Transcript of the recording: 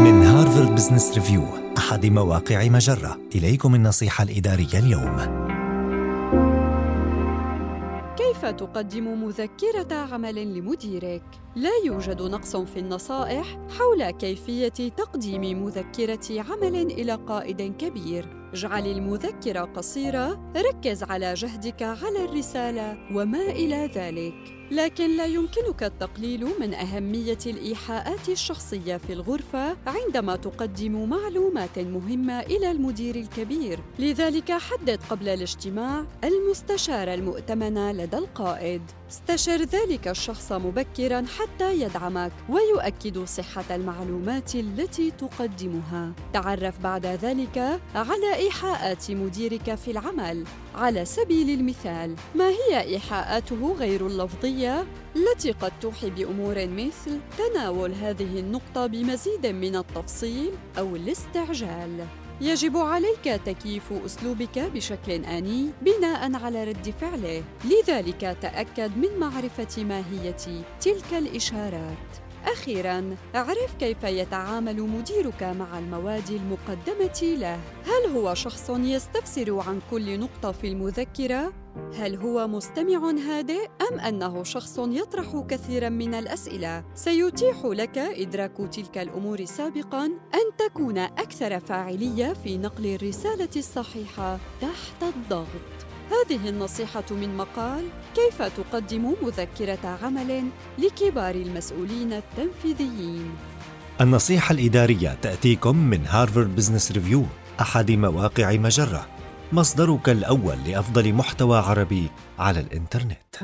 من هارفارد بزنس ريفيو أحد مواقع مجرة إليكم النصيحة الإدارية اليوم كيف تقدم مذكرة عمل لمديرك؟ لا يوجد نقص في النصائح حول كيفية تقديم مذكرة عمل إلى قائد كبير. اجعل المذكرة قصيرة، ركز على جهدك على الرسالة وما إلى ذلك. لكن لا يمكنك التقليل من أهمية الإيحاءات الشخصية في الغرفة عندما تقدم معلومات مهمة إلى المدير الكبير، لذلك حدد قبل الاجتماع المستشار المؤتمن لدى القائد. استشر ذلك الشخص مبكرا حتى يدعمك ويؤكد صحة المعلومات التي تقدمها. تعرف بعد ذلك على إيحاءات مديرك في العمل. على سبيل المثال، ما هي إيحاءاته غير اللفظية التي قد توحي بأمور مثل تناول هذه النقطة بمزيد من التفصيل أو الاستعجال؟ يجب عليك تكييف أسلوبك بشكل آني بناء على رد فعله. لذلك تأكد من معرفة ماهية تلك الإشارات. أخيرا اعرف كيف يتعامل مديرك مع المواد المقدمة له. هل هو شخص يستفسر عن كل نقطة في المذكرة؟ هل هو مستمع هادئ أم أنه شخص يطرح كثيرا من الأسئلة؟ سيتيح لك إدراك تلك الأمور سابقا أن تكون أكثر فاعلية في نقل الرسالة الصحيحة تحت الضغط. هذه النصيحة من مقال كيف تقدم مذكرة عمل لكبار المسؤولين التنفيذيين؟ النصيحة الإدارية تأتيكم من هارفارد بزنس ريفيو أحد مواقع مجرة. مصدرك الأول لأفضل محتوى عربي على الإنترنت.